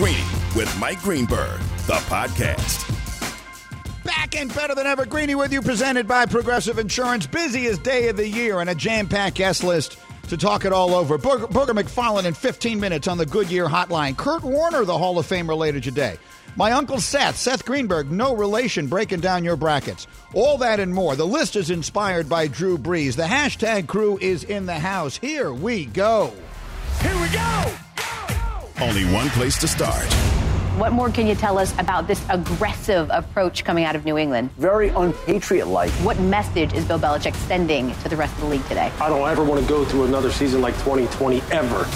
Greeny with Mike Greenberg, the podcast. Back and better than ever, Greeny with you, presented by Progressive Insurance. Busiest day of the year and a jam-packed guest list to talk it all over. Booger, Booger McFarland in 15 minutes on the Goodyear Hotline. Kurt Warner, the Hall of Fame related today. My uncle Seth, Seth Greenberg, no relation, breaking down your brackets. All that and more. The list is inspired by Drew Brees. The hashtag crew is in the house. Here we go. Here we go! Only one place to start. What more can you tell us about this aggressive approach coming out of New England? Very unpatriot-like. What message is Bill Belichick sending to the rest of the league today? I don't ever want to go through another season like 2020 ever.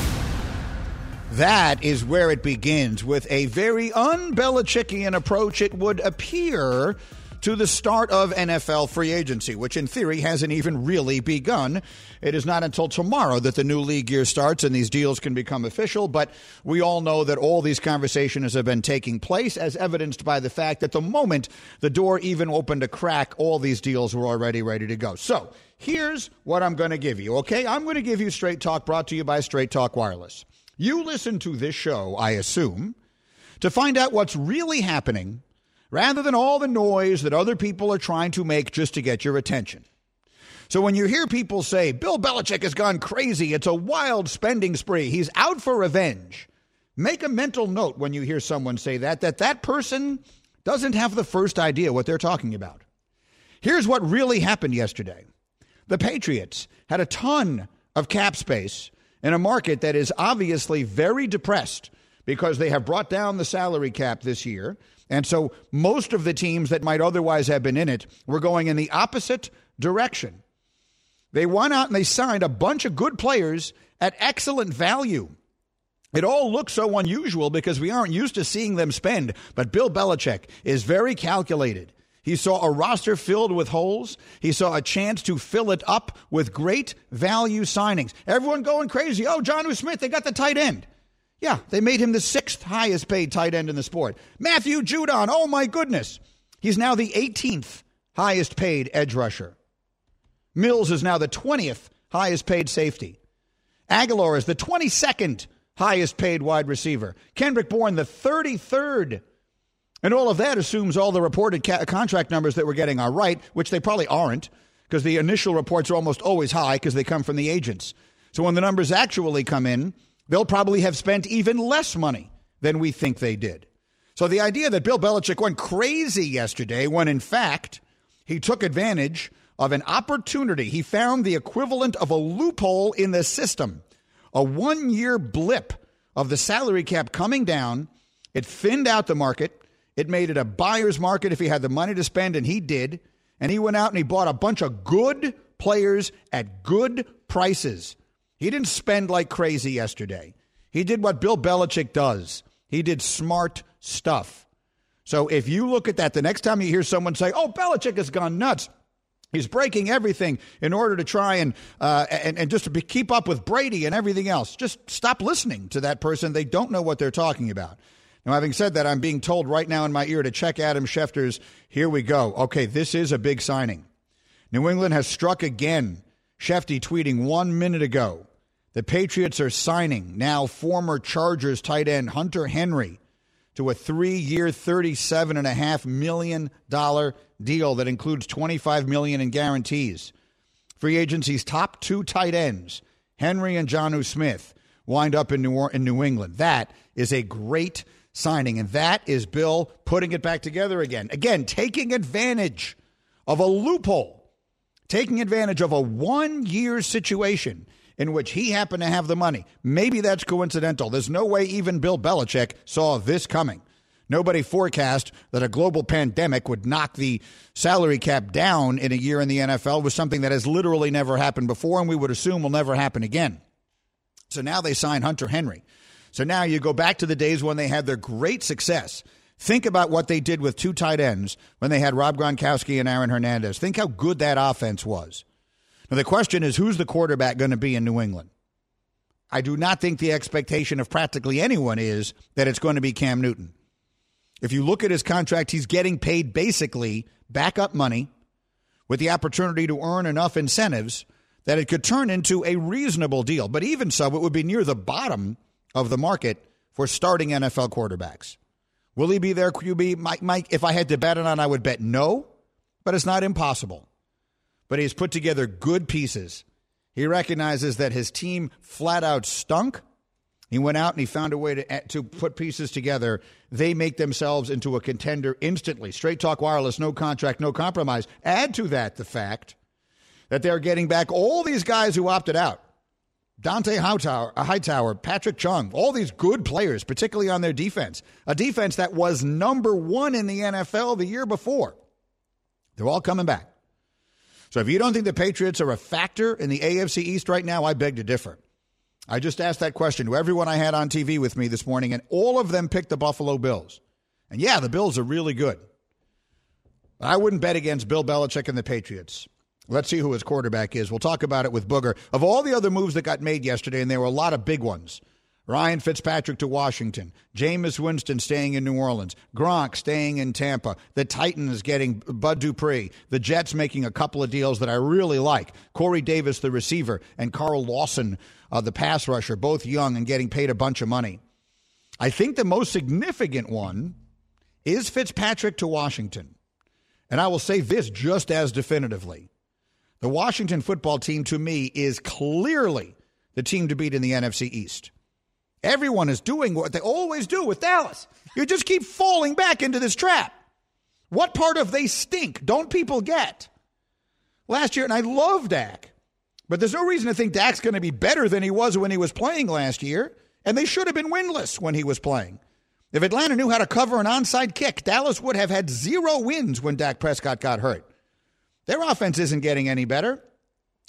That is where it begins with a very un-Belichickian approach. It would appear to the start of NFL free agency, which in theory hasn't even really begun. It is not until tomorrow that the new league year starts and these deals can become official, but we all know that all these conversations have been taking place, as evidenced by the fact that the moment the door even opened a crack, all these deals were already ready to go. So here's what I'm going to give you, okay? I'm going to give you Straight Talk brought to you by Straight Talk Wireless. You listen to this show, I assume, to find out what's really happening rather than all the noise that other people are trying to make just to get your attention. So when you hear people say, Bill Belichick has gone crazy, it's a wild spending spree, he's out for revenge, make a mental note when you hear someone say that, that that person doesn't have the first idea what they're talking about. Here's what really happened yesterday the Patriots had a ton of cap space in a market that is obviously very depressed because they have brought down the salary cap this year. And so most of the teams that might otherwise have been in it were going in the opposite direction. They went out and they signed a bunch of good players at excellent value. It all looks so unusual because we aren't used to seeing them spend, but Bill Belichick is very calculated. He saw a roster filled with holes. He saw a chance to fill it up with great value signings. Everyone going crazy. Oh, Jonnu Smith, they got the tight end. Yeah, they made him the sixth highest paid tight end in the sport. Matthew Judon, oh my goodness. He's now the 18th highest paid edge rusher. Mills is now the 20th highest paid safety. Agholor is the 22nd highest paid wide receiver. Kendrick Bourne, the 33rd and all of that assumes all the reported ca- contract numbers that we're getting are right, which they probably aren't, because the initial reports are almost always high because they come from the agents. So when the numbers actually come in, they'll probably have spent even less money than we think they did. So the idea that Bill Belichick went crazy yesterday, when in fact he took advantage of an opportunity, he found the equivalent of a loophole in the system, a one year blip of the salary cap coming down. It thinned out the market. It made it a buyer's market if he had the money to spend, and he did. And he went out and he bought a bunch of good players at good prices. He didn't spend like crazy yesterday. He did what Bill Belichick does. He did smart stuff. So if you look at that, the next time you hear someone say, "Oh, Belichick has gone nuts," he's breaking everything in order to try and uh, and, and just to be, keep up with Brady and everything else. Just stop listening to that person. They don't know what they're talking about. Now, having said that, I'm being told right now in my ear to check Adam Schefter's. Here we go. Okay, this is a big signing. New England has struck again. Shefty tweeting one minute ago. The Patriots are signing now former Chargers tight end Hunter Henry to a three year, $37.5 million deal that includes 25 million in guarantees. Free agency's top two tight ends, Henry and Jonnu Smith, wind up in New, in New England. That is a great signing. And that is Bill putting it back together again. Again, taking advantage of a loophole, taking advantage of a one year situation in which he happened to have the money. Maybe that's coincidental. There's no way even Bill Belichick saw this coming. Nobody forecast that a global pandemic would knock the salary cap down in a year in the NFL was something that has literally never happened before and we would assume will never happen again. So now they sign Hunter Henry. So now you go back to the days when they had their great success. Think about what they did with two tight ends when they had Rob Gronkowski and Aaron Hernandez. Think how good that offense was. Now, the question is who's the quarterback going to be in New England? I do not think the expectation of practically anyone is that it's going to be Cam Newton. If you look at his contract, he's getting paid basically backup money with the opportunity to earn enough incentives that it could turn into a reasonable deal. But even so, it would be near the bottom of the market for starting NFL quarterbacks. Will he be their QB? Mike, Mike, if I had to bet on, I would bet no, but it's not impossible. But he's put together good pieces. He recognizes that his team flat out stunk. He went out and he found a way to, eh, to put pieces together. They make themselves into a contender instantly. Straight talk wireless, no contract, no compromise. Add to that the fact that they're getting back all these guys who opted out. Dont'a Hightower, Hightower, Patrick Chung, all these good players, particularly on their defense. A defense that was number one in the NFL the year before. They're all coming back. So if you don't think the Patriots are a factor in the AFC East right now, I beg to differ. I just asked that question to everyone I had on TV with me this morning, and all of them picked the Buffalo Bills. And yeah, the Bills are really good. But I wouldn't bet against Bill Belichick and the Patriots. Let's see who his quarterback is. We'll talk about it with Booger. Of all the other moves that got made yesterday, and there were a lot of big ones Ryan Fitzpatrick to Washington, Jameis Winston staying in New Orleans, Gronk staying in Tampa, the Titans getting Bud Dupree, the Jets making a couple of deals that I really like Corey Davis, the receiver, and Carl Lawson, uh, the pass rusher, both young and getting paid a bunch of money. I think the most significant one is Fitzpatrick to Washington. And I will say this just as definitively. The Washington football team, to me, is clearly the team to beat in the NFC East. Everyone is doing what they always do with Dallas. You just keep falling back into this trap. What part of they stink don't people get? Last year, and I love Dak, but there's no reason to think Dak's going to be better than he was when he was playing last year, and they should have been winless when he was playing. If Atlanta knew how to cover an onside kick, Dallas would have had zero wins when Dak Prescott got hurt. Their offense isn't getting any better.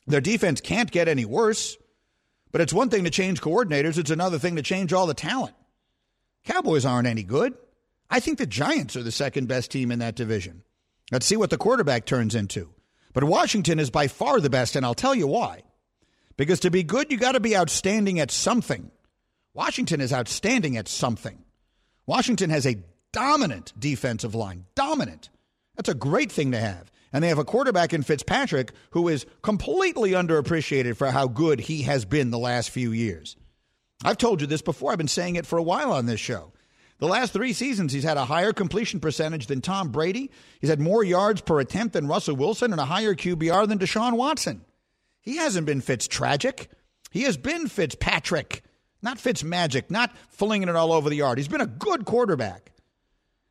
Their defense can't get any worse. But it's one thing to change coordinators, it's another thing to change all the talent. Cowboys aren't any good. I think the Giants are the second best team in that division. Let's see what the quarterback turns into. But Washington is by far the best, and I'll tell you why. Because to be good, you got to be outstanding at something. Washington is outstanding at something. Washington has a dominant defensive line. Dominant. That's a great thing to have. And they have a quarterback in Fitzpatrick who is completely underappreciated for how good he has been the last few years. I've told you this before. I've been saying it for a while on this show. The last three seasons, he's had a higher completion percentage than Tom Brady. He's had more yards per attempt than Russell Wilson and a higher QBR than Deshaun Watson. He hasn't been Fitz tragic. He has been Fitzpatrick, not Fitz magic, not flinging it all over the yard. He's been a good quarterback.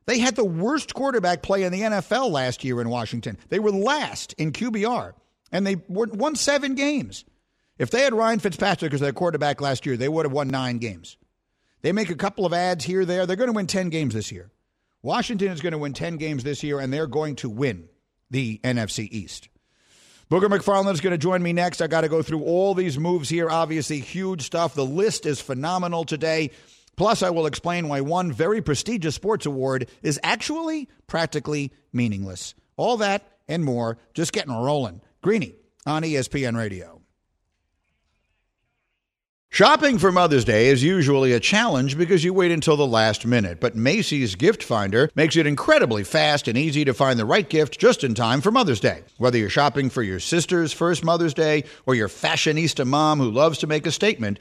They had the worst quarterback play in the NFL last year in Washington. They were last in QBR, and they won seven games. If they had Ryan Fitzpatrick as their quarterback last year, they would have won nine games. They make a couple of ads here, there. They're going to win 10 games this year. Washington is going to win 10 games this year, and they're going to win the NFC East. Booger McFarland is going to join me next. I got to go through all these moves here. Obviously, huge stuff. The list is phenomenal today. Plus, I will explain why one very prestigious sports award is actually practically meaningless. All that and more, just getting rolling. Greeny on ESPN Radio. Shopping for Mother's Day is usually a challenge because you wait until the last minute, but Macy's Gift Finder makes it incredibly fast and easy to find the right gift just in time for Mother's Day. Whether you're shopping for your sister's first Mother's Day or your fashionista mom who loves to make a statement,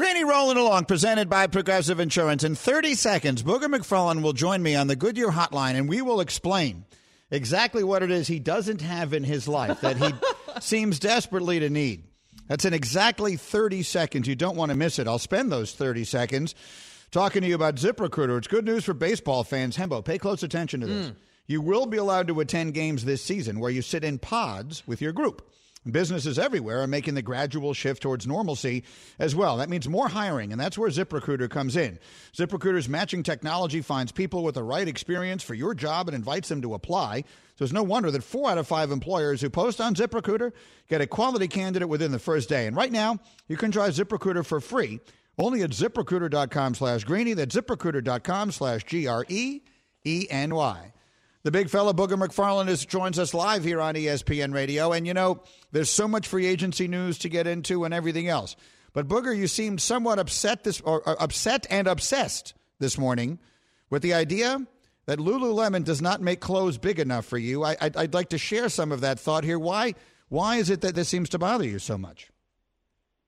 Greeny rolling along, presented by Progressive Insurance. In 30 seconds, Booger McFarland will join me on the Goodyear hotline and we will explain exactly what it is he doesn't have in his life that he seems desperately to need. That's in exactly 30 seconds. You don't want to miss it. I'll spend those 30 seconds talking to you about ZipRecruiter. It's good news for baseball fans. Hembo, pay close attention to this. Mm. You will be allowed to attend games this season where you sit in pods with your group. Businesses everywhere are making the gradual shift towards normalcy as well. That means more hiring, and that's where ZipRecruiter comes in. ZipRecruiter's matching technology finds people with the right experience for your job and invites them to apply. So it's no wonder that four out of five employers who post on ZipRecruiter get a quality candidate within the first day. And right now, you can try ZipRecruiter for free only at ziprecruiter.com slash greeny. That's ziprecruiter.com slash G R E E N Y. The big fella, Booger McFarland, is, joins us live here on ESPN Radio. And, you know, there's so much free agency news to get into and everything else. But, Booger, you seemed somewhat upset, this, or, upset and obsessed this morning with the idea that Lululemon does not make clothes big enough for you. I, would I'd like to share some of that thought here. Why, why is it that this seems to bother you so much?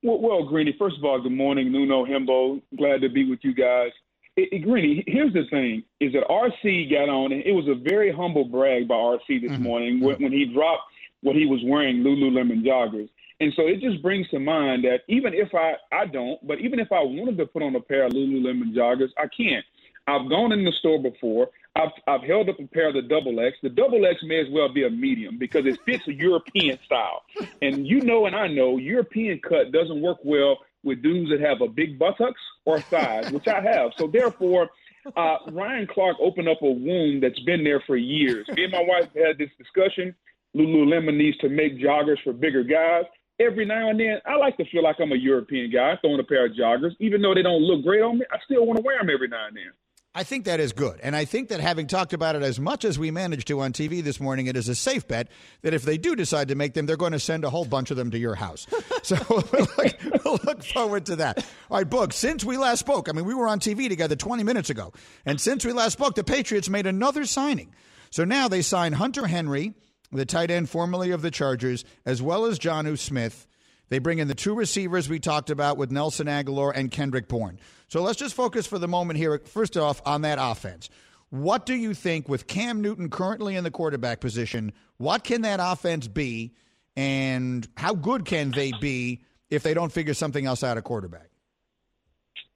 Well, well, Greeny, first of all, good morning. Nuno Hembo, glad to be with you guys. It, it, Greeny, here's the thing: is that RC got on, and it was a very humble brag by RC this mm-hmm. morning when, when he dropped what he was wearing, Lululemon joggers. And so it just brings to mind that even if I I don't, but even if I wanted to put on a pair of Lululemon joggers, I can't. I've gone in the store before. I've, I've held up a pair of the double X. The double X may as well be a medium because it fits a European style. And you know, and I know, European cut doesn't work well with dudes that have a big buttocks or thighs, which I have. So therefore, uh, Ryan Clark opened up a wound that's been there for years. Me and my wife had this discussion. Lululemon needs to make joggers for bigger guys. Every now and then, I like to feel like I'm a European guy throwing a pair of joggers. Even though they don't look great on me, I still want to wear them every now and then. I think that is good. And I think that having talked about it as much as we managed to on TV this morning, it is a safe bet that if they do decide to make them, they're going to send a whole bunch of them to your house. so we'll look, forward to that. All right, Book, since we last spoke, I mean, we were on TV together 20 minutes ago. And since we last spoke, the Patriots made another signing. So now they sign Hunter Henry, the tight end formerly of the Chargers, as well as Jonnu Smith. They bring in the two receivers we talked about with Nelson Agholor and Kendrick Bourne. So let's just focus for the moment here, first off, on that offense. What do you think, with Cam Newton currently in the quarterback position, what can that offense be, and how good can they be if they don't figure something else out at quarterback?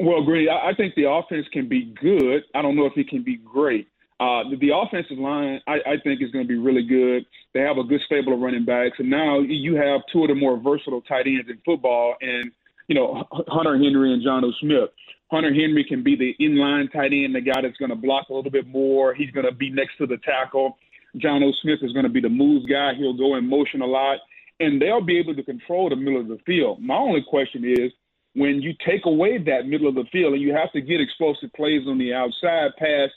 Well, Grady, I think the offense can be good. I don't know if it can be great. Uh, the, the, offensive line, I, I think, is going to be really good. They have a good stable of running backs, and now you have two of the more versatile tight ends in football, and you know Hunter Henry and Jonnu Smith. Hunter Henry can be the inline tight end, the guy that's going to block a little bit more. He's going to be next to the tackle. Jonnu Smith is going to be the move guy. He'll go in motion a lot, and they'll be able to control the middle of the field. My only question is when you take away that middle of the field and you have to get explosive plays on the outside past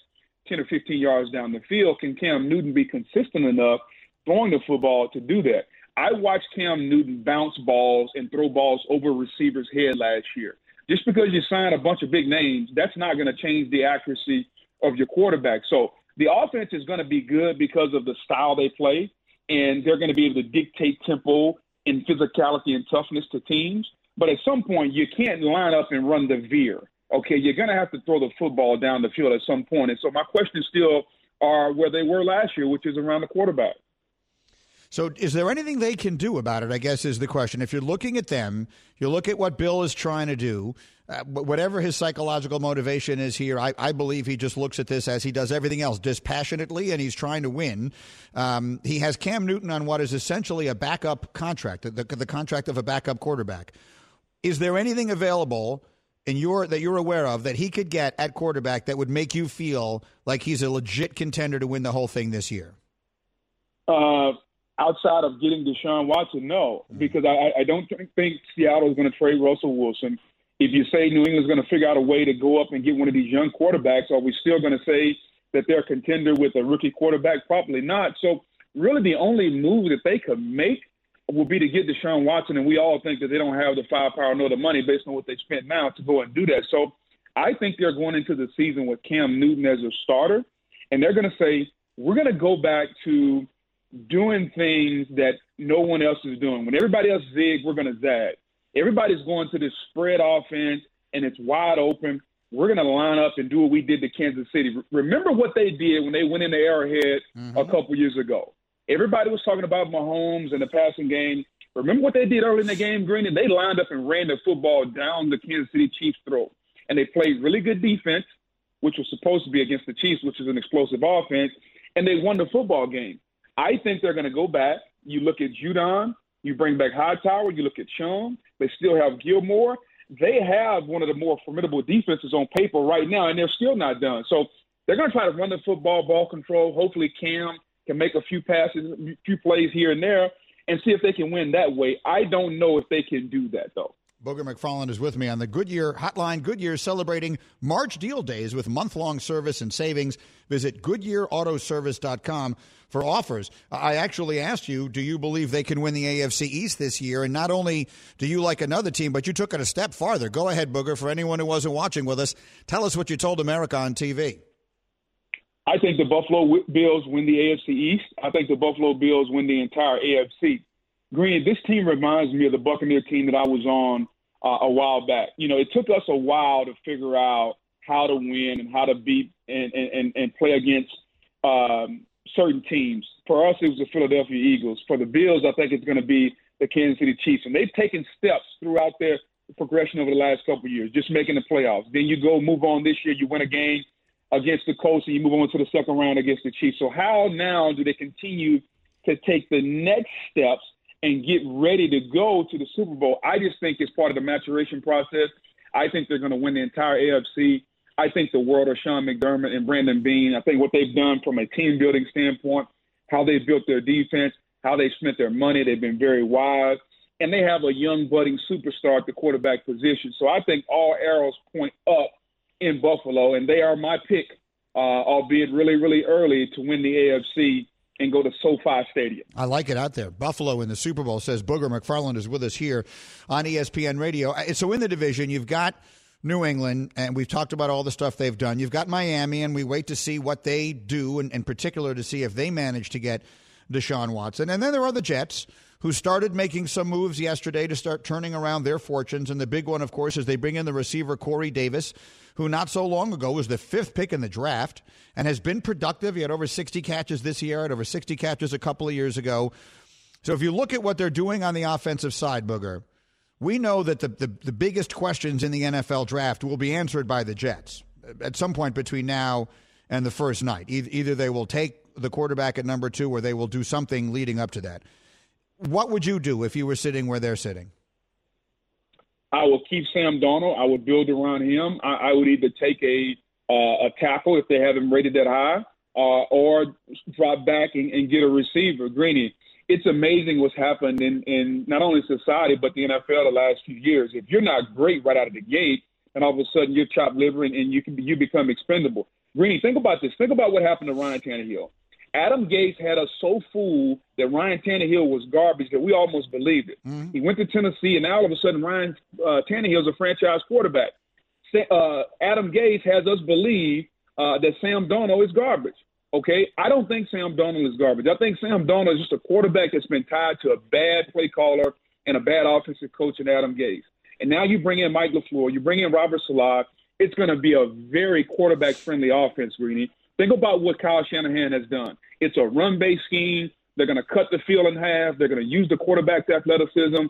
10 or 15 yards down the field, can Cam Newton be consistent enough throwing the football to do that? I watched Cam Newton bounce balls and throw balls over receivers' head last year. Just because you sign a bunch of big names, that's not going to change the accuracy of your quarterback. So the offense is going to be good because of the style they play, and they're going to be able to dictate tempo and physicality and toughness to teams. But at some point, you can't line up and run the veer. Okay, you're going to have to throw the football down the field at some point. And so my questions still are where they were last year, which is around the quarterback. So, is there anything they can do about it? I guess is the question. If you're looking at them, you look at what Bill is trying to do. Uh, whatever his psychological motivation is here, I, I, believe he just looks at this as he does everything else dispassionately, and he's trying to win. Um, he has Cam Newton on what is essentially a backup contract, the, the contract of a backup quarterback. Is there anything available in your that you're aware of that he could get at quarterback that would make you feel like he's a legit contender to win the whole thing this year? Uh, outside of getting Deshaun Watson, no, mm-hmm. because I, I don't think Seattle is going to trade Russell Wilson. If you say New England's going to figure out a way to go up and get one of these young quarterbacks, are we still going to say that they're a contender with a rookie quarterback? Probably not. So, really, the only move that they could make would be to get Deshaun Watson, and we all think that they don't have the firepower nor the money based on what they spent now to go and do that. So, I think they're going into the season with Cam Newton as a starter, and they're going to say, we're going to go back to doing things that no one else is doing. When everybody else zigs, we're going to zag. Everybody's going to this spread offense, and it's wide open. we're going to line up and do what we did to Kansas City. Remember what they did when they went into Arrowhead mm-hmm. a couple years ago. Everybody was talking about Mahomes and the passing game. Remember what they did early in the game, Green? They lined up and ran the football down the Kansas City Chiefs' throat. And they played really good defense, which was supposed to be against the Chiefs, which is an explosive offense, and they won the football game. I think they're going to go back. You look at Judon, you bring back Hightower, you look at Chung. They still have Gilmore. They have one of the more formidable defenses on paper right now, and they're still not done. So they're going to try to run the football, ball control. Hopefully, Cam can make a few passes, a few plays here and there, and see if they can win that way. I don't know if they can do that, though. Booger McFarland is with me on the Goodyear Hotline. Goodyear celebrating March Deal Days with month long service and savings. Visit GoodyearAutoservice.com for offers. I actually asked you, do you believe they can win the AFC East this year? And not only do you like another team, but you took it a step farther. Go ahead, Booger. For anyone who wasn't watching with us, tell us what you told America on TV. I think the Buffalo Bills win the AFC East. I think the Buffalo Bills win the entire AFC. Green, this team reminds me of the Buccaneer team that I was on uh, a while back. You know, it took us a while to figure out how to win and how to beat and and, and play against um, certain teams. For us, it was the Philadelphia Eagles. For the Bills, I think it's going to be the Kansas City Chiefs, and they've taken steps throughout their progression over the last couple of years, just making the playoffs. Then you go move on this year, you win a game against the Colts, and you move on to the second round against the Chiefs. So how now do they continue to take the next steps and get ready to go to the Super Bowl. I just think it's part of the maturation process. I think they're going to win the entire AFC. I think the world of Sean McDermott and Brandon Beane. I think what they've done from a team building standpoint, how they built their defense, how they spent their money, they've been very wise. And they have a young budding superstar at the quarterback position. So I think all arrows point up in Buffalo, and they are my pick, uh, albeit really, really early, to win the AFC and go to SoFi Stadium. I like it out there. Buffalo in the Super Bowl says Booger McFarland is with us here on ESPN Radio. Uh, so in the division, you've got New England, and we've talked about all the stuff they've done. You've got Miami, and we wait to see what they do, and in particular to see if they manage to get Deshaun Watson. And then there are the Jets who started making some moves yesterday to start turning around their fortunes. And the big one, of course, is they bring in the receiver Corey Davis, who not so long ago was the fifth pick in the draft and has been productive. He had over 60 catches this year, had over 60 catches a couple of years ago. So if you look at what they're doing on the offensive side, Booger, we know that the, the, the biggest questions in the NFL draft will be answered by the Jets at some point between now and the first night. Either they will take the quarterback at number two or they will do something leading up to that. What would you do if you were sitting where they're sitting? I will keep Sam Darnold. I would build around him. I, I would either take a uh, a tackle if they have him rated that high, uh, or drop back and, and get a receiver. Greeny, it's amazing what's happened in, in not only society but the NFL the last few years. If you're not great right out of the gate, and all of a sudden you're chopped liver and, and you can you become expendable. Greeny, think about this. Think about what happened to Ryan Tannehill. Adam Gase had us so fooled that Ryan Tannehill was garbage that we almost believed it. Mm-hmm. He went to Tennessee, and now all of a sudden Ryan uh, Tannehill is a franchise quarterback. Uh, Adam Gase has us believe uh, that Sam Darnold is garbage. Okay, I don't think Sam Darnold is garbage. I think Sam Darnold is just a quarterback that's been tied to a bad play caller and a bad offensive coach in Adam Gase. And now you bring in Mike LaFleur, you bring in Robert Saleh. It's going to be a very quarterback friendly offense, Greeny. Think about what Kyle Shanahan has done. It's a run based scheme. They're going to cut the field in half. They're going to use the quarterback's athleticism.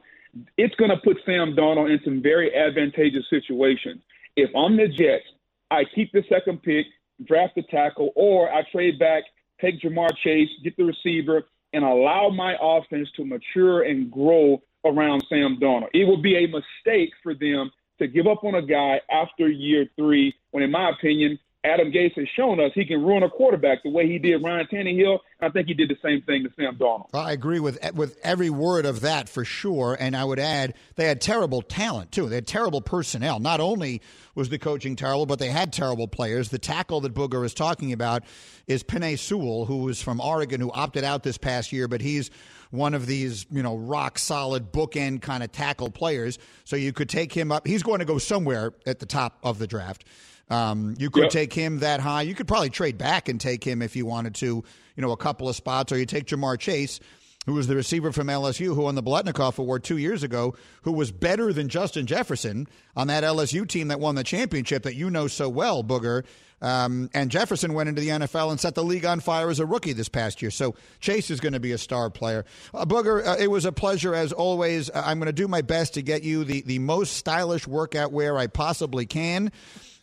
It's going to put Sam Darnold in some very advantageous situations. If I'm the Jets, I keep the second pick, draft the tackle, or I trade back, take Ja'Marr Chase, get the receiver, and allow my offense to mature and grow around Sam Darnold. It would be a mistake for them to give up on a guy after year three, when, in my opinion, Adam Gase has shown us he can ruin a quarterback the way he did Ryan Tannehill. I think he did the same thing to Sam Darnold. I agree with with every word of that for sure. And I would add they had terrible talent too. They had terrible personnel. Not only was the coaching terrible, but they had terrible players. The tackle that Booger is talking about is Penei Sewell, who is from Oregon, who opted out this past year, but he's one of these, you know, rock solid bookend kind of tackle players. So you could take him up. He's going to go somewhere at the top of the draft. Um, you could yep. take him that high. You could probably trade back and take him if you wanted to, you know, a couple of spots, or you take Ja'Marr Chase, who was the receiver from LSU, who won the Biletnikoff Award two years ago, who was better than Justin Jefferson on that LSU team that won the championship that you know so well, Booger. Um, and Jefferson went into the NFL and set the league on fire as a rookie this past year. So Chase is going to be a star player. Uh, Booger, uh, it was a pleasure as always. Uh, I'm going to do my best to get you the, the most stylish workout wear I possibly can.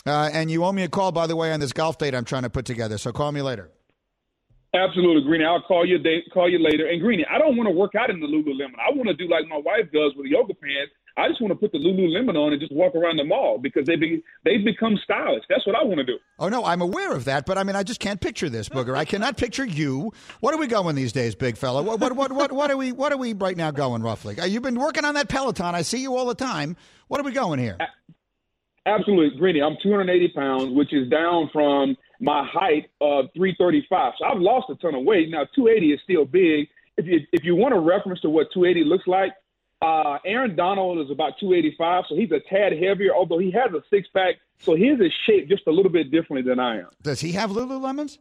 Uh, and you owe me a call, by the way, on this golf date I'm trying to put together. So call me later. Absolutely, Greeny. I'll call you. Day, call you later. And Greeny, I don't want to work out in the Lululemon. I want to do like my wife does with the yoga pants. I just want to put the Lululemon on and just walk around the mall because they be they've become stylish. That's what I want to do. Oh no, I'm aware of that, but I mean, I just can't picture this, Booger. I cannot picture you. What are we going these days, big fella? What what what what, what are we what are we right now going roughly? Uh, you've been working on that Peloton. I see you all the time. What are we going here? Absolutely, Greeny. I'm 280 pounds, which is down from my height of 335. So I've lost a ton of weight. Now 280 is still big. If you if you want a reference to what 280 looks like, uh, Aaron Donald is about 285, so he's a tad heavier. Although he has a six pack, so his is shaped just a little bit differently than I am. Does he have Lululemons?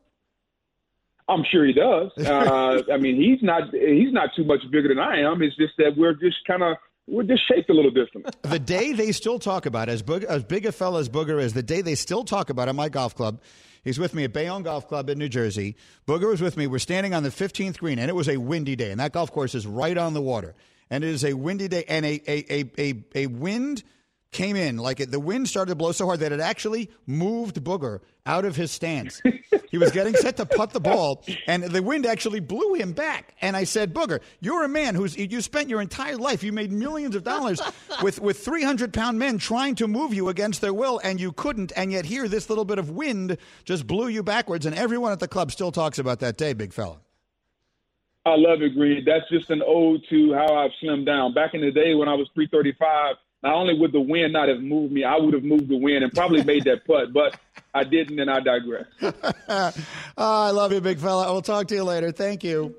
I'm sure he does. Uh, I mean, he's not he's not too much bigger than I am. It's just that we're just kind of we're just shaped a little different. the day they still talk about as big, as big a fella as Booger is, the day they still talk about at my golf club. He's with me at Bayonne Golf Club in New Jersey. Booger was with me. We're standing on the 15th green, and it was a windy day, and that golf course is right on the water. And it is a windy day, and a a a a, a wind came in like it, the wind started to blow so hard that it actually moved Booger out of his stance. he was getting set to putt the ball, and the wind actually blew him back. And I said, "Booger, you're a man who's you spent your entire life, you made millions of dollars with with 300 pound men trying to move you against their will, and you couldn't. And yet here, this little bit of wind just blew you backwards. And everyone at the club still talks about that day, big fella." I love it, Green. That's just an ode to how I've slimmed down. Back in the day when I was 335, not only would the wind not have moved me, I would have moved the wind and probably made that putt, but I didn't, and I digress. oh, I love you, big fella. We'll talk to you later. Thank you.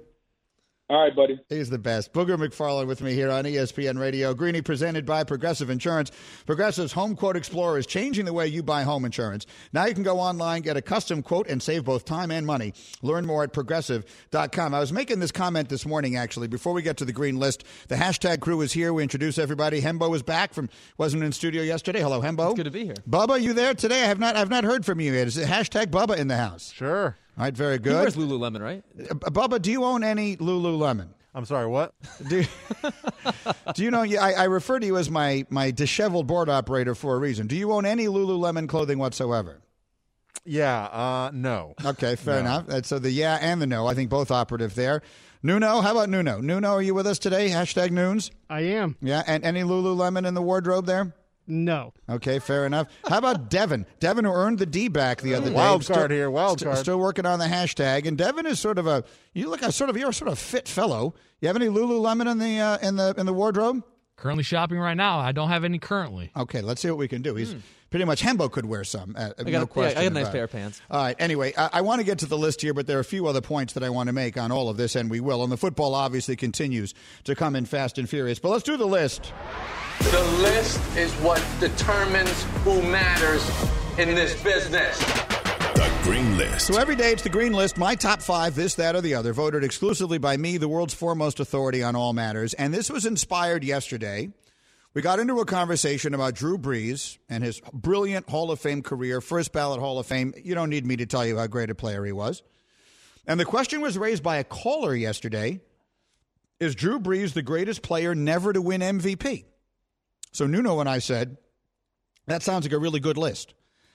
All right, buddy. He's the best. Booger McFarland with me here on ESPN Radio. Greeny presented by Progressive Insurance. Progressive's Home Quote Explorer is changing the way you buy home insurance. Now you can go online, get a custom quote, and save both time and money. Learn more at progressive.com. I was making this comment this morning, actually, before we get to the green list. The hashtag crew is here. We introduce everybody. Hembo is back from wasn't in studio yesterday. Hello, Hembo. It's good to be here. Bubba, you there today? I have not I've not heard from you yet. Is it hashtag Bubba in the house? Sure. All right, very good. He good. wears Lululemon, right? Uh, Bubba, do you own any Lululemon? I'm sorry, what? Do, do you know? yeah, I, I refer to you as my my disheveled board operator for a reason. Do you own any Lululemon clothing whatsoever? Yeah, uh, no. Okay, fair No. enough. Uh, So the yeah and the no, I think both operative there. Nuno, how about Nuno? Nuno, are you with us today? Hashtag Noons. I am. Yeah, and any Lululemon in the wardrobe there? No. Okay, fair enough. How about Devin? Devin, who earned the D back the other day. Wild Still- card here, wild st- card. Still working on the hashtag. And Devin is sort of a you look a sort of you're a sort of fit fellow. You have any Lululemon in the uh, in the in the wardrobe? Currently shopping right now. I don't have any currently. Okay, let's see what we can do. He's pretty much Hembo could wear some. Uh, I got, no a, yeah, question I got a nice pair it. of pants. All right. Anyway, I, I want to get to the list here, but there are a few other points that I want to make on all of this, and we will. And the football obviously continues to come in fast and furious. But let's do the list. The list is what determines who matters in this business. Green List. So every day it's the green list, my top five, this, that, or the other, voted exclusively by me, the world's foremost authority on all matters. And this was inspired yesterday. We got into a conversation about Drew Brees and his brilliant Hall of Fame career, first ballot Hall of Fame. You don't need me to tell you how great a player he was. And the question was raised by a caller yesterday Is Drew Brees the greatest player never to win MVP? So Nuno and I said, that sounds like a really good list.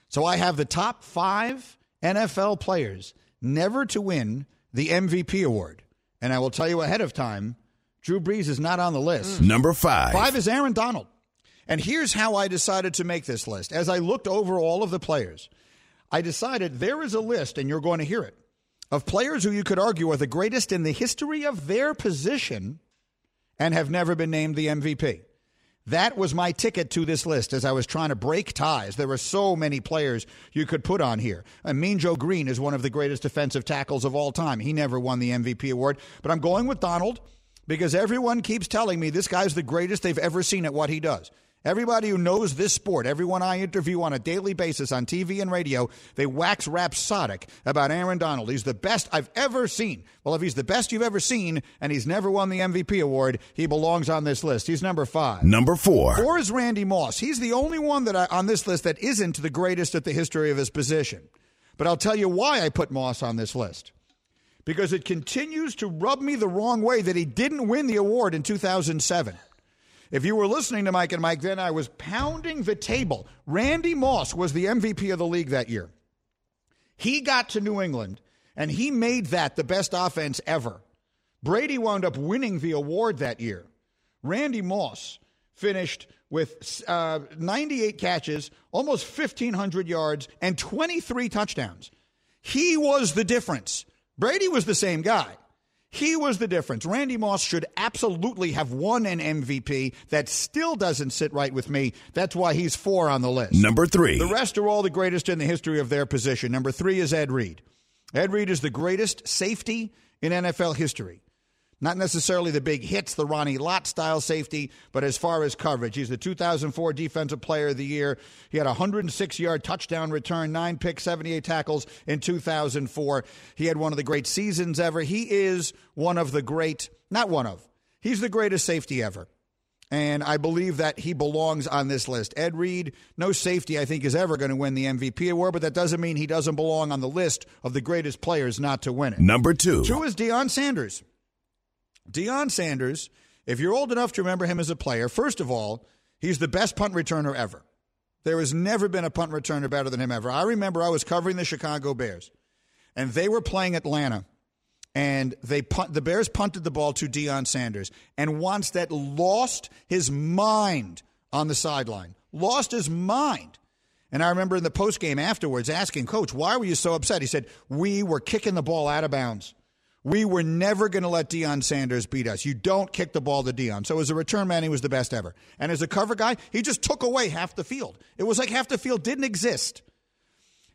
So I have the top five NFL players never to win the MVP award. And I will tell you ahead of time, Drew Brees is not on the list. Mm. Number five. Five is Aaron Donald. And here's how I decided to make this list. As I looked over all of the players, I decided there is a list, and you're going to hear it, of players who you could argue are the greatest in the history of their position and have never been named the MVP. That was my ticket to this list as I was trying to break ties. There were so many players you could put on here. I mean, Joe Greene is one of the greatest defensive tackles of all time. He never won the MVP award, but I'm going with Donald because everyone keeps telling me this guy's the greatest they've ever seen at what he does. Everybody who knows this sport, everyone I interview on a daily basis on TV and radio, they wax rhapsodic about Aaron Donald. He's the best I've ever seen. Well, if he's the best you've ever seen and he's never won the MVP award, he belongs on this list. He's number five. Number four. Four is Randy Moss. He's the only one that I, on this list that isn't the greatest at the history of his position. But I'll tell you why I put Moss on this list. Because it continues to rub me the wrong way that he didn't win the award in 2007. If you were listening to Mike and Mike, then I was pounding the table. Randy Moss was the MVP of the league that year. He got to New England, and he made that the best offense ever. Brady wound up winning the award that year. Randy Moss finished with uh, 98 catches, almost 1,500 yards, and 23 touchdowns. He was the difference. Brady was the same guy. He was the difference. Randy Moss should absolutely have won an MVP. That still doesn't sit right with me. That's why he's four on the list. Number three. The rest are all the greatest in the history of their position. Number three is Ed Reed. Ed Reed is the greatest safety in NFL history. Not necessarily the big hits, the Ronnie Lott style safety, but as far as coverage, he's the 2004 Defensive Player of the Year. He had a 106 yard touchdown return, nine picks, 78 tackles in 2004. He had one of the great seasons ever. He is one of the great, not one of, he's the greatest safety ever. And I believe that he belongs on this list. Ed Reed, no safety, I think, is ever going to win the MVP award, but that doesn't mean he doesn't belong on the list of the greatest players not to win it. Number two. Two is Deion Sanders. Deion Sanders, if you're old enough to remember him as a player, first of all, he's the best punt returner ever. There has never been a punt returner better than him ever. I remember I was covering the Chicago Bears, and they were playing Atlanta, and they punt, the Bears punted the ball to Deion Sanders, and Wannstedt lost his mind on the sideline, lost his mind. And I remember in the post game afterwards asking coach, "Why were you so upset?" He said, "We were kicking the ball out of bounds." We were never going to let Deion Sanders beat us. You don't kick the ball to Deion. So as a return man, he was the best ever. And as a cover guy, he just took away half the field. It was like half the field didn't exist.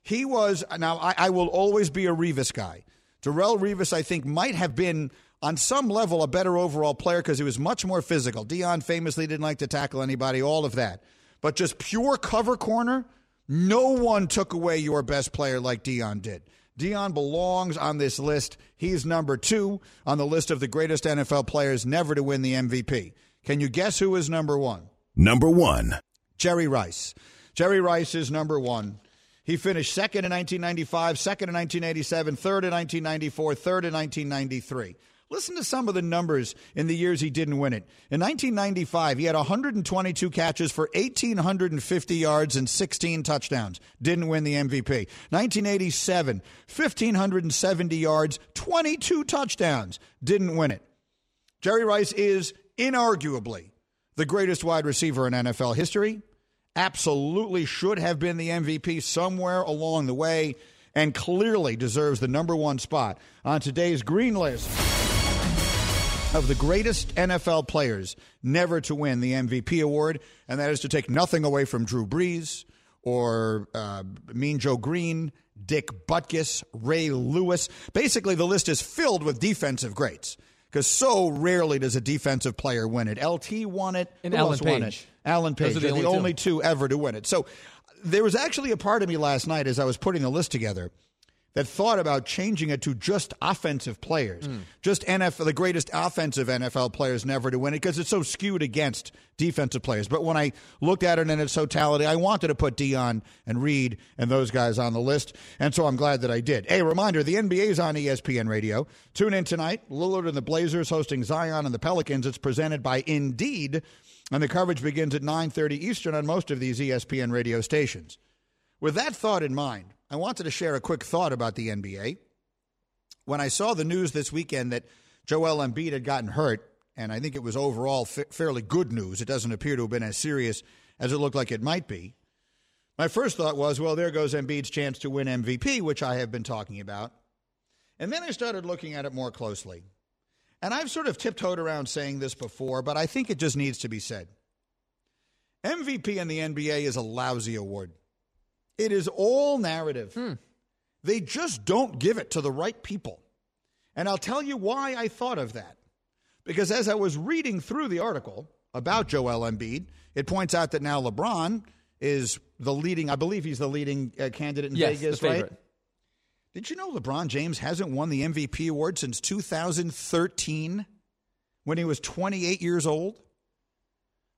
He was, now I, I will always be a Revis guy. Darrelle Revis, I think, might have been on some level a better overall player because he was much more physical. Deion famously didn't like to tackle anybody, all of that. But just pure cover corner, no one took away your best player like Deion did. Deion belongs on this list. He's number two on the list of the greatest NFL players never to win the MVP. Can you guess who is number one? Number one. Jerry Rice. Jerry Rice is number one. He finished second in 1995, second in 1987, third in 1994, third in 1993. Listen to some of the numbers in the years he didn't win it. In 1995, he had 122 catches for 1,850 yards and 16 touchdowns. Didn't win the MVP. 1987, 1,570 yards, 22 touchdowns. Didn't win it. Jerry Rice is inarguably the greatest wide receiver in NFL history. Absolutely should have been the MVP somewhere along the way and clearly deserves the number one spot on today's green list of the greatest NFL players never to win the MVP award, and that is to take nothing away from Drew Brees or uh, Mean Joe Greene, Dick Butkus, Ray Lewis. Basically, the list is filled with defensive greats because so rarely does a defensive player win it. LT won it. And Who Alan else won Page. it? Alan Page. Those are the They're the only only two ever to win it. So there was actually a part of me last night as I was putting the list together that thought about changing it to just offensive players, hmm. just NFL, the greatest offensive NFL players never to win it because it's so skewed against defensive players. But when I looked at it in its totality, I wanted to put Deion and Reed and those guys on the list, and so I'm glad that I did. A reminder: the NBA is on ESPN Radio. Tune in tonight. Lillard and the Blazers hosting Zion and the Pelicans. It's presented by Indeed, and the coverage begins at 9:30 Eastern on most of these ESPN radio stations. With that thought in mind, I wanted to share a quick thought about the NBA. When I saw the news this weekend that Joel Embiid had gotten hurt, and I think it was overall fa- fairly good news, it doesn't appear to have been as serious as it looked like it might be. My first thought was, well, there goes Embiid's chance to win MVP, which I have been talking about. And then I started looking at it more closely. And I've sort of tiptoed around saying this before, but I think it just needs to be said. MVP in the NBA is a lousy award. It is all narrative. They just don't give it to the right people. And I'll tell you why I thought of that. Because as I was reading through the article about Joel Embiid. It points out that now LeBron is the leading, I believe he's the leading uh, candidate in Yes, Vegas, right? Did you know LeBron James hasn't won the MVP award since 2013 when he was 28 years old?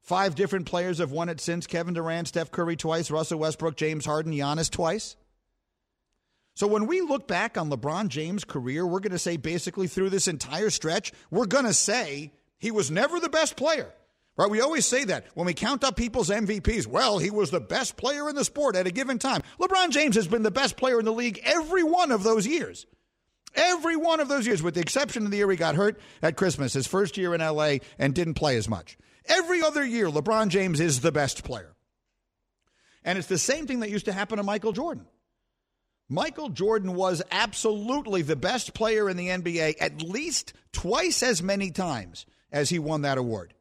Five different players have won it since Kevin Durant, Steph Curry twice, Russell Westbrook, James Harden, Giannis twice. So when we look back on LeBron James' career, we're going to say basically through this entire stretch, we're going to say he was never the best player. Right? We always say that when we count up people's MVPs. Well, he was the best player in the sport at a given time. LeBron James has been the best player in the league every one of those years. Every one of those years, with the exception of the year he got hurt at Christmas, his first year in LA, and didn't play as much. Every other year, LeBron James is the best player. And it's the same thing that used to happen to Michael Jordan. Michael Jordan was absolutely the best player in the NBA at least twice as many times as he won that award.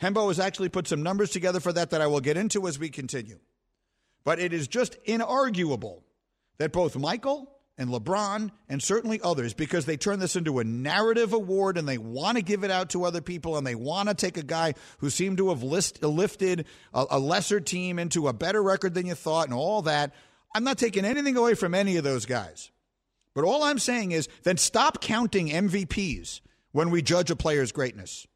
Hembo has actually put some numbers together for that that I will get into as we continue. But it is just inarguable that both Michael and LeBron and certainly others, because they turn this into a narrative award and they want to give it out to other people and they want to take a guy who seemed to have list, lifted a, a lesser team into a better record than you thought and all that. I'm not taking anything away from any of those guys. But all I'm saying is then stop counting MVPs when we judge a player's greatness.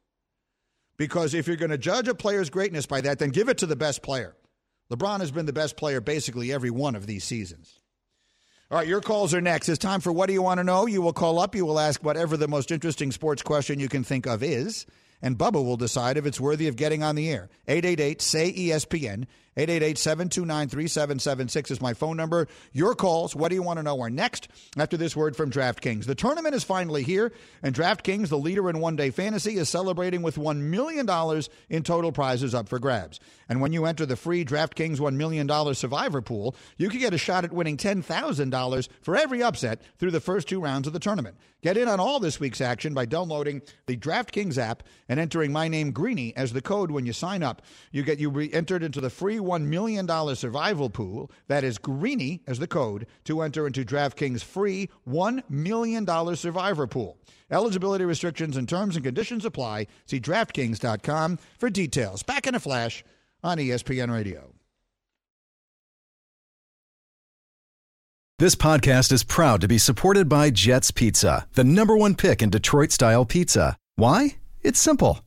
Because if you're going to judge a player's greatness by that, then give it to the best player. LeBron has been the best player basically every one of these seasons. All right, your calls are next. It's time for What Do You Want to Know? You will call up, you will ask whatever the most interesting sports question you can think of is, and Bubba will decide if it's worthy of getting on the air. 888 say ESPN. 888 729 3776 is my phone number. Your calls, what do you want to know, are next after this word from DraftKings. The tournament is finally here, and DraftKings, the leader in one day fantasy, is celebrating with $1 million in total prizes up for grabs. And when you enter the free DraftKings $1 million survivor pool, you can get a shot at winning $10,000 for every upset through the first two rounds of the tournament. Get in on all this week's action by downloading the DraftKings app and entering my name Greeny as the code when you sign up. You get you re- entered into the free $1 million survival pool. That is Greeny as the code to enter into DraftKings free $1 million survivor pool. Eligibility restrictions and terms and conditions apply. See DraftKings.com for details. Back in a flash on ESPN Radio. This podcast is proud to be supported by Jets Pizza, the number one pick in Detroit style pizza. Why? It's simple.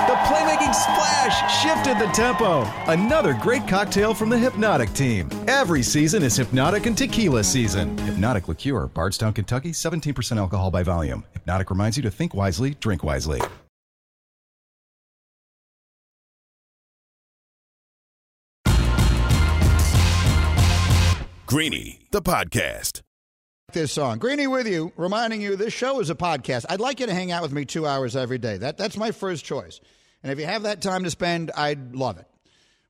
The playmaking splash shifted the tempo. Another great cocktail from the Hpnotiq team. Every season is Hpnotiq and Tequila season. Hpnotiq Liqueur, Bardstown, Kentucky, 17% alcohol by volume. Hpnotiq reminds you to think wisely, drink wisely. Greeny, the podcast. This song, Greeny with you, reminding you this show is a podcast. I'd like you to hang out with me two hours every day. That that's my first choice. And if you have that time to spend, I'd love it.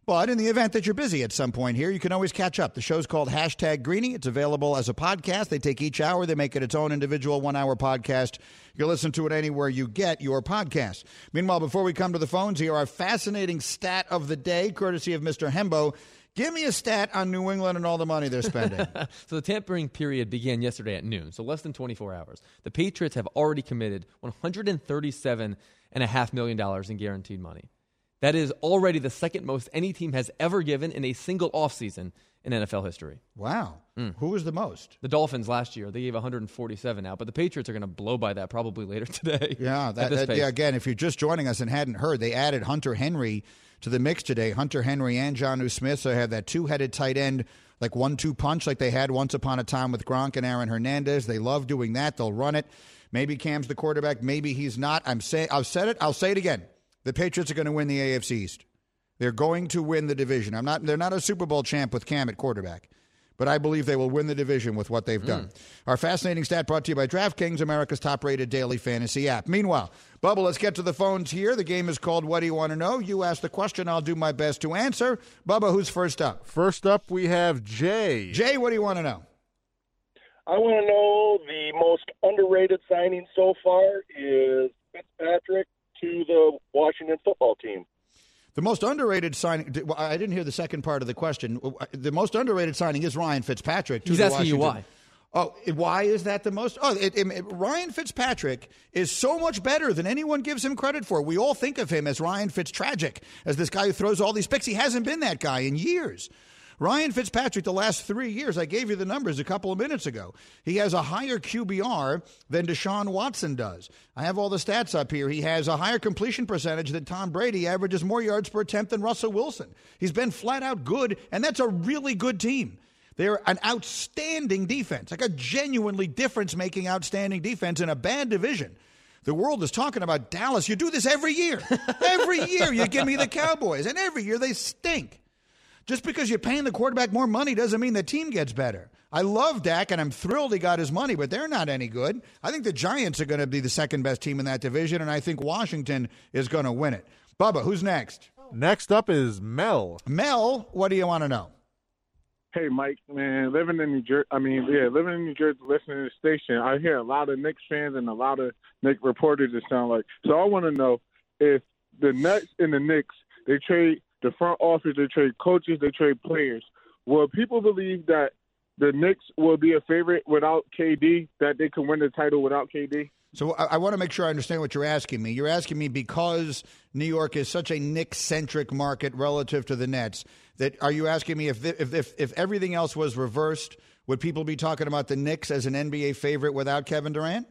But in the event that you're busy at some point here, you can always catch up. The show's called Hashtag Greeny. It's available as a podcast. They take each hour, they make it its own individual one hour podcast. You can listen to it anywhere you get your podcast. Meanwhile, before we come to the phones, here are our fascinating stat of the day, courtesy of Mr. Hembo. Give me a stat on New England and all the money they're spending. so the tampering period began yesterday at noon, so less than 24 hours. The Patriots have already committed 137.5 million dollars in guaranteed money. That is already the second most any team has ever given in a single offseason in NFL history. wow. Hmm. Who was the most? The Dolphins last year, they gave 147 out, but the Patriots are going to blow by that probably later today. Yeah, that, that- yeah. Again, if you're just joining us and hadn't heard, they added Hunter Henry to the mix today. Hunter Henry and Jonnu Smith. So they have that two headed tight end, like one two punch, like they had once upon a time with Gronk and Aaron Hernandez. They love doing that. They'll run it. Maybe Cam's the quarterback. Maybe he's not. I'm saying I've said it. I'll say it again. The Patriots are going to win the AFC East. They're going to win the division. I'm not. They're not a Super Bowl champ with Cam at quarterback, but I believe they will win the division with what they've done. Hmm. Our fascinating stat brought to you by DraftKings, America's top-rated daily fantasy app. Meanwhile, Bubba, let's get to the phones here. The game is called What Do You Want to Know? You ask the question. I'll do my best to answer. Bubba, who's first up? First up, we have Jay. Jay, what do you want to know? I want to know the most underrated signing so far is Fitzpatrick to the Washington football team. The most underrated signing. I didn't hear the second part of the question. Uh, the most underrated signing is Ryan Fitzpatrick. To He's the asking you Washington- why. Oh, why is that the most? Oh, it, it- Ryan Fitzpatrick is so much better than anyone gives him credit for. We all think of him as Ryan Fitztragic, as this guy who throws all these picks. He hasn't been that guy in years. Ryan Fitzpatrick, the last three years, I gave you the numbers a couple of minutes ago. He has a higher QBR than Deshaun Watson does. I have all the stats up here. He has a higher completion percentage than Tom Brady, averages more yards per attempt than Russell Wilson. He's been flat out good, and that's a really good team. They're an outstanding defense, like a genuinely difference making outstanding defense in a bad division. The world is talking about Dallas. You do this every year. every year you give me the Cowboys, and every year they stink. Just because you're paying the quarterback more money doesn't mean the team gets better. I love Dak, and I'm thrilled he got his money, but they're not any good. I think the Giants are going to be the second best team in that division, and I think Washington is going to win it. Bubba, who's next? Next up is Mel. Mel, what do you want to know? Hey, Mike, man, living in New Jersey, I mean, yeah, living in New Jersey, listening to the station, I hear a lot of Knicks fans and a lot of Knicks reporters that sound like. So I want to know if the Nets and the Knicks, they trade the front office, they trade coaches, they trade players. Will people believe that the Knicks will be a favorite without KD, that they can win the title without KD? So I, I want to make sure I understand what you're asking me. You're asking me because New York is such a Knicks-centric market relative to the Nets. That are you asking me if if if, if everything else was reversed, would people be talking about the Knicks as an NBA favorite without Kevin Durant?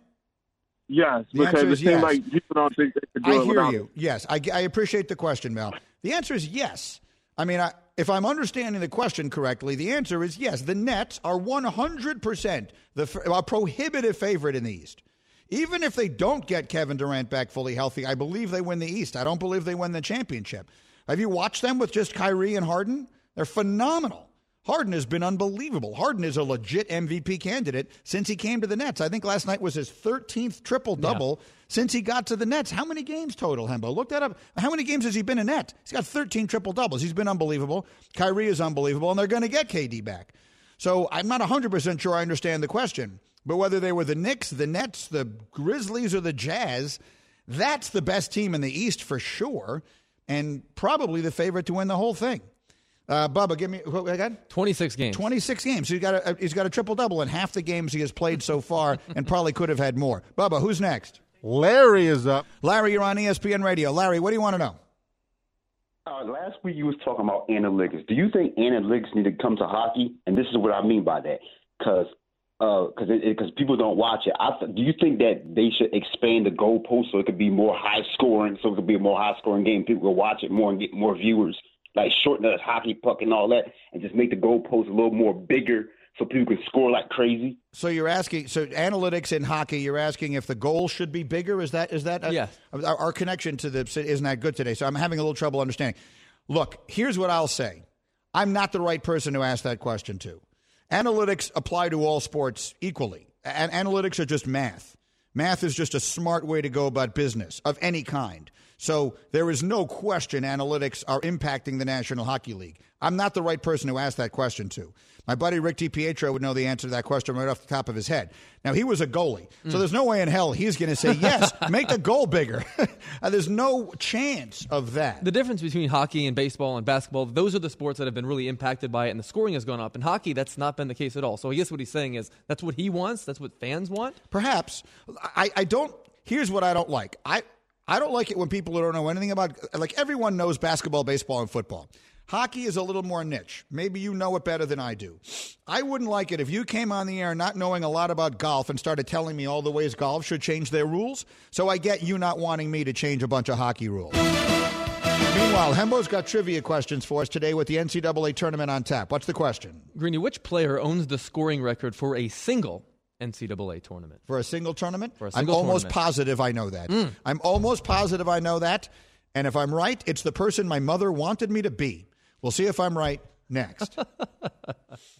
Yes, The because it seems yes. like people don't think they could do I it hear without you. Yes, I, I appreciate the question, Mel. The answer is yes. I mean, I, if I'm understanding the question correctly, the answer is yes. The Nets are 100% the a prohibitive favorite in the East. Even if they don't get Kevin Durant back fully healthy, I believe they win the East. I don't believe they win the championship. Have you watched them with just Kyrie and Harden? They're phenomenal. Harden has been unbelievable. Harden is a legit MVP candidate since he came to the Nets. I think last night was his 13th triple double since he got to the Nets. How many games total, Hembo? Look that up. How many games has he been in net? He's got 13 triple doubles. He's been unbelievable. Kyrie is unbelievable, and they're going to get KD back. So I'm not 100% sure I understand the question. But whether they were the Knicks, the Nets, the Grizzlies, or the Jazz, that's the best team in the East for sure, and probably the favorite to win the whole thing. Uh, Bubba, give me what I got. 26 games. 26 games. He's got a, he's got a triple double in half the games he has played so far, and probably could have had more. Bubba, who's next? Larry is up. Larry, you're on ESPN Radio. Larry, what do you want to know? Uh, last week you was talking about analytics. Do you think analytics need to come to hockey? And this is what I mean by that, because because because people don't watch it. I th- do you think that they should expand the goalpost so it could be more high scoring, so it could be a more high scoring game? People will watch it more and get more viewers. Like shorten the hockey puck and all that, and just make the goalpost a little more bigger so people can score like crazy. So you're asking, so analytics in hockey, you're asking if the goal should be bigger. Is that is that? A, Yes. Our, our connection to the isn't that good today, so I'm having a little trouble understanding. Look, here's what I'll say. I'm not the right person to ask that question to. Analytics apply to all sports equally. And analytics are just math. Math is just a smart way to go about business of any kind. So there is no question analytics are impacting the National Hockey League. I'm not the right person to ask that question to. My buddy Rick DiPietro would know the answer to that question right off the top of his head. Now, he was a goalie, so there's no way in hell he's going to say, yes, make the goal bigger. There's no chance of that. The difference between hockey and baseball and basketball, those are the sports that have been really impacted by it, and the scoring has gone up. In hockey, that's not been the case at all. So I guess what he's saying is that's what he wants, that's what fans want. Perhaps. I, I don't. Here's what I don't like. I I don't like it when people who don't know anything about. Like everyone knows basketball, baseball, and football. Hockey is a little more niche. Maybe you know it better than I do. I wouldn't like it if you came on the air not knowing a lot about golf and started telling me all the ways golf should change their rules. So I get you not wanting me to change a bunch of hockey rules. Meanwhile, Hembo's got trivia questions for us today with the NCAA tournament on tap. What's the question? Greeny, which player owns the scoring record for a single NCAA tournament? For a single tournament? For a I'm single almost tournament. positive I know that. Mm. I'm almost positive I know that. And if I'm right, it's the person my mother wanted me to be. We'll see if I'm right next.